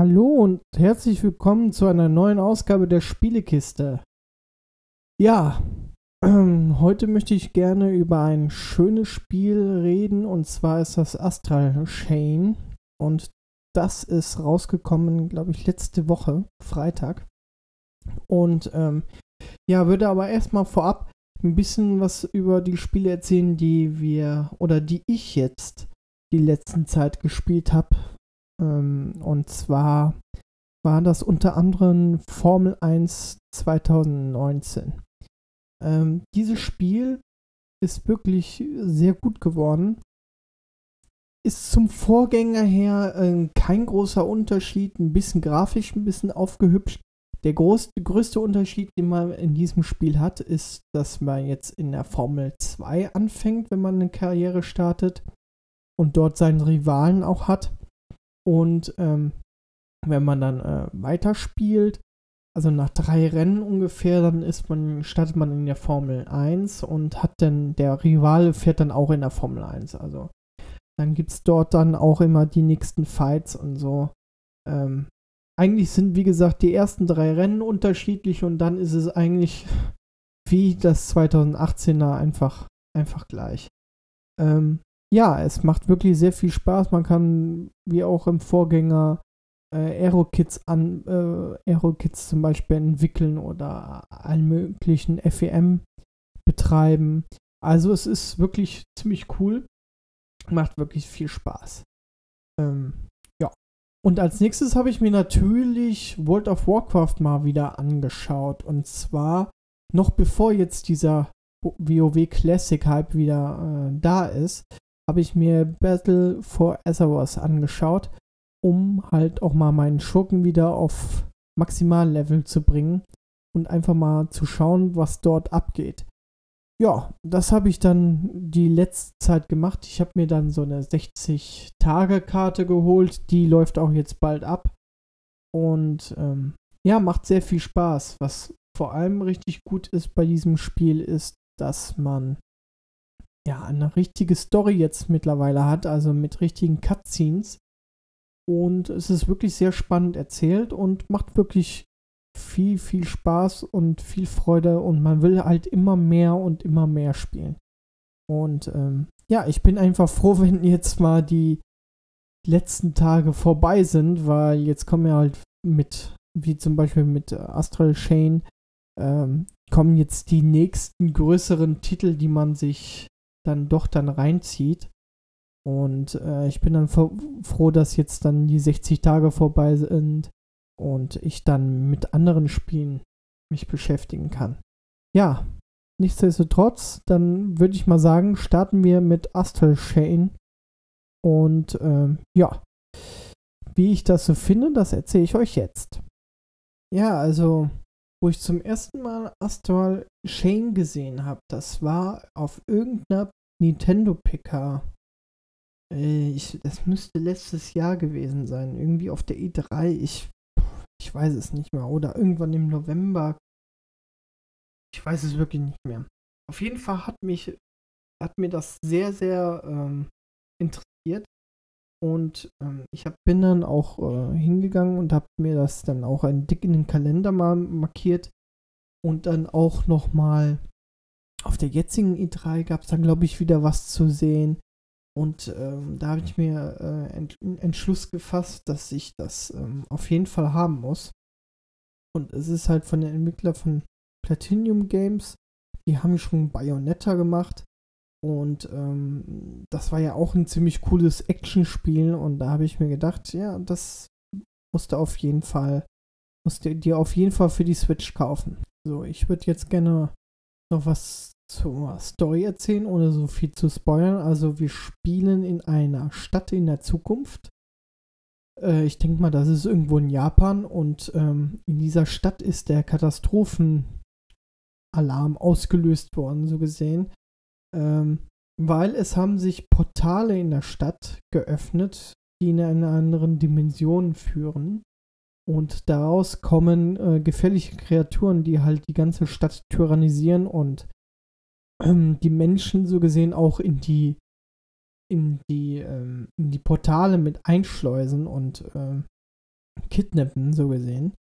Hallo und herzlich willkommen zu einer neuen Ausgabe der Spielekiste. Ja, heute möchte ich gerne über ein schönes Spiel reden und zwar ist das Astral Chain und das ist rausgekommen, glaube ich, letzte Woche, Freitag. Und ähm, ja, würde aber erstmal vorab ein bisschen was über die Spiele erzählen, die wir oder die ich jetzt die letzten Zeit gespielt habe. Ähm, und zwar war das unter anderem Formel 1 2019. Ähm, dieses Spiel ist wirklich sehr gut geworden. Ist zum Vorgänger her äh, kein großer Unterschied, ein bisschen grafisch, ein bisschen aufgehübscht. Der groß, größte Unterschied, den man in diesem Spiel hat, ist, dass man jetzt in der Formel 2 anfängt, wenn man eine Karriere startet und dort seinen Rivalen auch hat. Und ähm, wenn man dann äh, weiterspielt, also nach drei Rennen ungefähr, dann ist man, startet man in der Formel 1 und hat dann, der Rivale fährt dann auch in der Formel 1. Also dann gibt es dort dann auch immer die nächsten Fights und so. Ähm, eigentlich sind, wie gesagt, die ersten drei Rennen unterschiedlich und dann ist es eigentlich wie das 2018er einfach, einfach gleich. Ähm, ja, es macht wirklich sehr viel Spaß. Man kann, wie auch im Vorgänger, äh, Aero-Kits an, äh, Aero-Kits zum Beispiel entwickeln oder allen möglichen FEM betreiben. Also es ist wirklich ziemlich cool. Macht wirklich viel Spaß. Ähm, ja. Und als nächstes habe ich mir natürlich World of Warcraft mal wieder angeschaut. Und zwar noch bevor jetzt dieser WoW Classic Hype wieder äh, da ist, habe ich mir Battle for Azeroth angeschaut, um halt auch mal meinen Schurken wieder auf Maximallevel zu bringen und einfach mal zu schauen, was dort abgeht. Ja, das habe ich dann die letzte Zeit gemacht. Ich habe mir dann so eine 60-Tage-Karte geholt. Die läuft auch jetzt bald ab. Und ähm, ja, macht sehr viel Spaß. Was vor allem richtig gut ist bei diesem Spiel, ist, dass man ja, eine richtige Story jetzt mittlerweile hat, also mit richtigen Cutscenes. Und es ist wirklich sehr spannend erzählt und macht wirklich viel, viel Spaß und viel Freude und man will halt immer mehr und immer mehr spielen. Und ähm, ja, ich bin einfach froh, wenn jetzt mal die letzten Tage vorbei sind, weil jetzt kommen ja halt mit, wie zum Beispiel mit Astral Chain, ähm, kommen jetzt die nächsten größeren Titel, die man sich dann doch dann reinzieht. Und äh, ich bin dann froh, dass jetzt dann die 60 Tage vorbei sind und ich dann mit anderen Spielen mich beschäftigen kann. Ja, nichtsdestotrotz, dann würde ich mal sagen, starten wir mit Astral Chain. Und ähm, ja, wie ich das so finde, das erzähle ich euch jetzt. Ja, also wo ich zum ersten Mal Astral Chain gesehen habe, das war auf irgendeiner Nintendo PK. Äh, ich, das müsste letztes Jahr gewesen sein. Irgendwie auf der E3. Ich, ich weiß es nicht mehr. Oder irgendwann im November. Ich weiß es wirklich nicht mehr. Auf jeden Fall hat mich, hat mir das sehr, sehr ähm, interessiert. Und ähm, ich hab, bin dann auch äh, hingegangen und habe mir das dann auch ein dick in den Kalender mal markiert und dann auch noch mal auf der jetzigen E3 gab es dann glaube ich wieder was zu sehen und ähm, da habe ich mir äh, Ent Entschluss gefasst, dass ich das ähm, auf jeden Fall haben muss. Und es ist halt von den Entwicklern von Platinum Games. Die haben schon Bayonetta gemacht. Und ähm, das war ja auch ein ziemlich cooles Actionspiel. Und da habe ich mir gedacht, ja, das musste auf jeden Fall, musste dir auf jeden Fall für die Switch kaufen. So, ich würde jetzt gerne noch was zur Story erzählen, ohne so viel zu spoilern. Also, wir spielen in einer Stadt in der Zukunft. Äh, ich denke mal, das ist irgendwo in Japan. Und ähm, in dieser Stadt ist der Katastrophenalarm ausgelöst worden, so gesehen. Ähm, weil es haben sich Portale in der Stadt geöffnet, die in eine anderen Dimension führen. Und daraus kommen äh, gefährliche Kreaturen, die halt die ganze Stadt tyrannisieren und ähm, die Menschen so gesehen auch in die in die ähm, in die Portale mit einschleusen und ähm, kidnappen, so gesehen.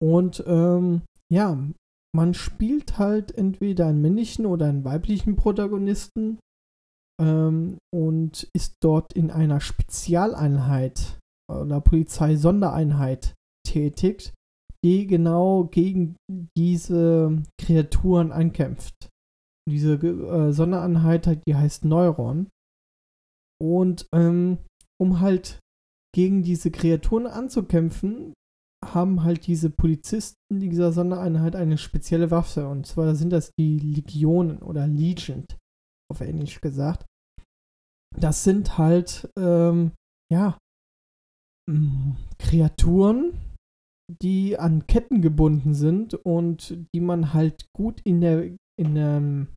Und ähm, ja, man spielt halt entweder einen männlichen oder einen weiblichen Protagonisten ähm, und ist dort in einer Spezialeinheit oder Polizei-Sondereinheit tätig, die genau gegen diese Kreaturen ankämpft. Diese äh, Sondereinheit, die heißt Neuron. Und ähm, um halt gegen diese Kreaturen anzukämpfen, haben halt diese Polizisten dieser Sondereinheit eine spezielle Waffe. Und zwar sind das die Legionen oder Legion, auf Englisch gesagt. Das sind halt, ähm, ja, Kreaturen, die an Ketten gebunden sind und die man halt gut in der, in dem,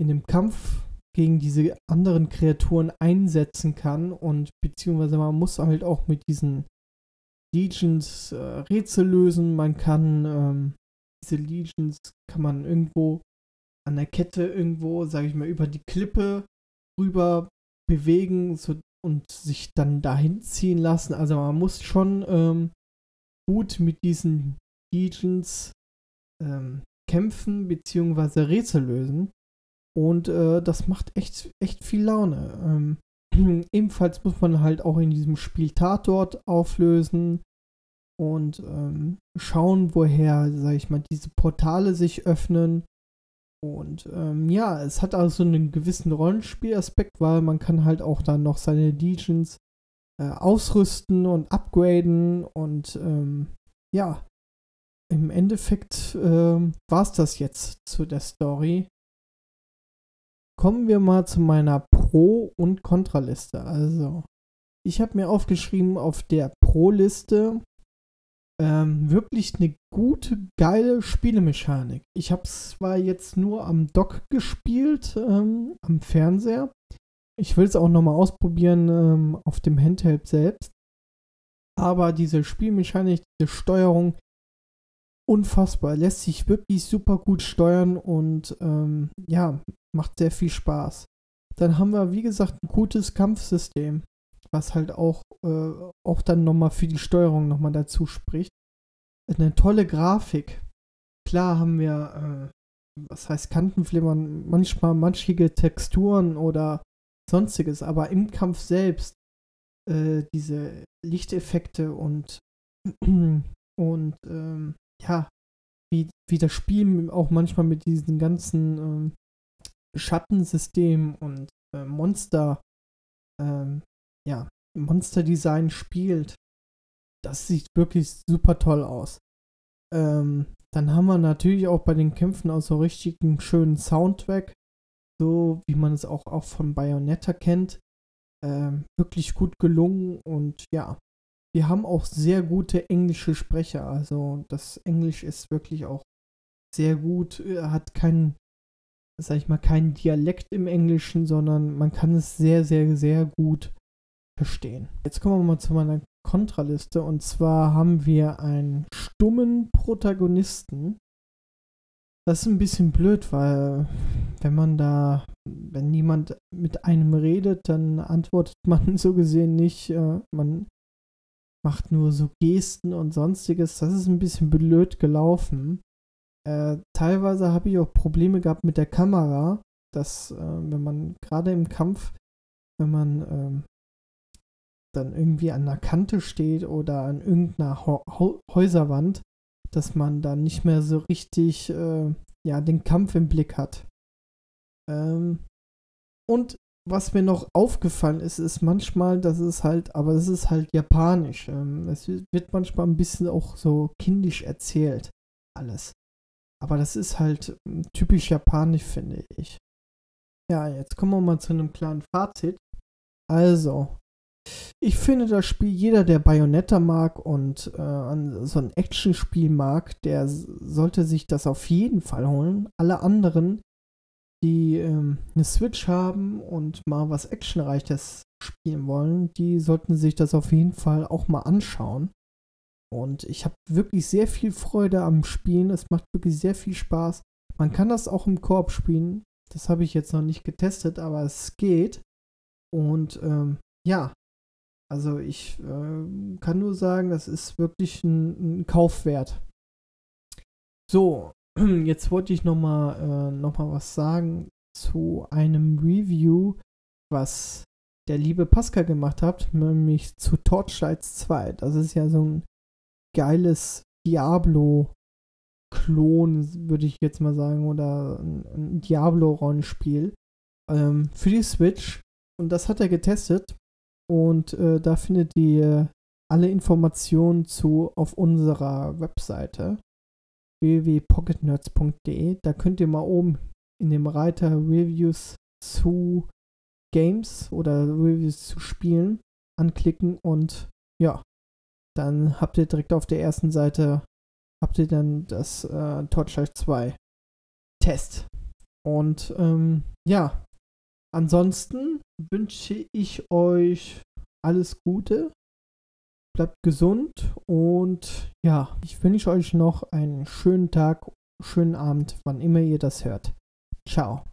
in dem Kampf gegen diese anderen Kreaturen einsetzen kann und beziehungsweise man muss halt auch mit diesen Legions äh, Rätsel lösen. Man kann ähm, diese Legions kann man irgendwo an der Kette irgendwo, sage ich mal, über die Klippe rüber bewegen so, und sich dann dahin ziehen lassen. Also man muss schon ähm, gut mit diesen Legions ähm, kämpfen bzw. Rätsel lösen. Und äh, das macht echt, echt viel Laune. Ähm, ebenfalls muss man halt auch in diesem Spiel Tatort auflösen und ähm, schauen, woher, sag ich mal, diese Portale sich öffnen. Und ähm, ja, es hat also einen gewissen Rollenspielaspekt, weil man kann halt auch dann noch seine Legions äh, ausrüsten und upgraden und ähm, ja, im Endeffekt äh, war es das jetzt zu der Story. Kommen wir mal zu meiner Pro- und Kontraliste. Also, ich habe mir aufgeschrieben, auf der Pro-Liste ähm, wirklich eine gute, geile Spielemechanik. Ich habe es zwar jetzt nur am Dock gespielt, ähm, am Fernseher. Ich will es auch nochmal ausprobieren ähm, auf dem Handheld selbst. Aber diese Spielmechanik, diese Steuerung, unfassbar. Lässt sich wirklich super gut steuern und ähm, ja, macht sehr viel Spaß. Dann haben wir, wie gesagt, ein gutes Kampfsystem, was halt auch, äh, auch dann nochmal für die Steuerung nochmal dazu spricht. Eine tolle Grafik. Klar haben wir, äh, was heißt Kantenflimmern, manchmal manchige Texturen oder sonstiges, aber im Kampf selbst äh, diese Lichteffekte und und ähm, ja, wie, wie das Spiel auch manchmal mit diesen ganzen ähm, Schattensystem und äh, Monster, ähm, ja, Monsterdesign spielt. Das sieht wirklich super toll aus. Ähm, dann haben wir natürlich auch bei den Kämpfen auch so richtigen schönen Soundtrack, so wie man es auch, auch von Bayonetta kennt. Ähm, wirklich gut gelungen und ja, wir haben auch sehr gute englische Sprecher. Also das Englisch ist wirklich auch sehr gut, hat keinen sag ich mal, kein Dialekt im Englischen, sondern man kann es sehr, sehr, sehr gut verstehen. Jetzt kommen wir mal zu meiner Kontraliste und zwar haben wir einen stummen Protagonisten. Das ist ein bisschen blöd, weil wenn man da, wenn niemand mit einem redet, dann antwortet man so gesehen nicht. Äh, man macht nur so Gesten und sonstiges. Das ist ein bisschen blöd gelaufen. Äh, teilweise habe ich auch Probleme gehabt mit der Kamera, dass äh, wenn man gerade im Kampf, wenn man ähm, dann irgendwie an einer Kante steht oder an irgendeiner Ho Häuserwand, dass man dann nicht mehr so richtig äh, ja, den Kampf im Blick hat. Ähm, und was mir noch aufgefallen ist, ist manchmal, dass es halt, aber es ist halt japanisch. Ähm, es wird manchmal ein bisschen auch so kindisch erzählt. Alles. Aber das ist halt hm, typisch japanisch, finde ich. Ja, jetzt kommen wir mal zu einem kleinen Fazit. Also, ich finde das Spiel, jeder, der Bayonetta mag und äh, so ein Actionspiel mag, der sollte sich das auf jeden Fall holen. Alle anderen, die ähm, eine Switch haben und mal was Actionreiches spielen wollen, die sollten sich das auf jeden Fall auch mal anschauen. Und ich habe wirklich sehr viel Freude am Spielen. Es macht wirklich sehr viel Spaß. Man kann das auch im Korb spielen. Das habe ich jetzt noch nicht getestet, aber es geht. Und ähm, ja, Also ich äh, kann nur sagen, das ist wirklich ein, ein Kaufwert. So, jetzt wollte ich nochmal äh, noch was sagen zu einem Review, was der liebe Pascal gemacht hat, nämlich zu Torchlights 2. Das ist ja so ein geiles Diablo-Klon, würde ich jetzt mal sagen, oder ein, ein Diablo-Rollenspiel ähm, für die Switch. Und das hat er getestet. Und äh, da findet ihr alle Informationen zu auf unserer Webseite www.pocketnerds.de. Da könnt ihr mal oben in dem Reiter Reviews zu Games oder Reviews zu Spielen anklicken und ja, dann habt ihr direkt auf der ersten Seite habt ihr dann das äh, Torchlight 2 Test. Und ähm, ja, ansonsten wünsche ich euch alles Gute, bleibt gesund und ja, ich wünsche euch noch einen schönen Tag, schönen Abend, wann immer ihr das hört. Ciao.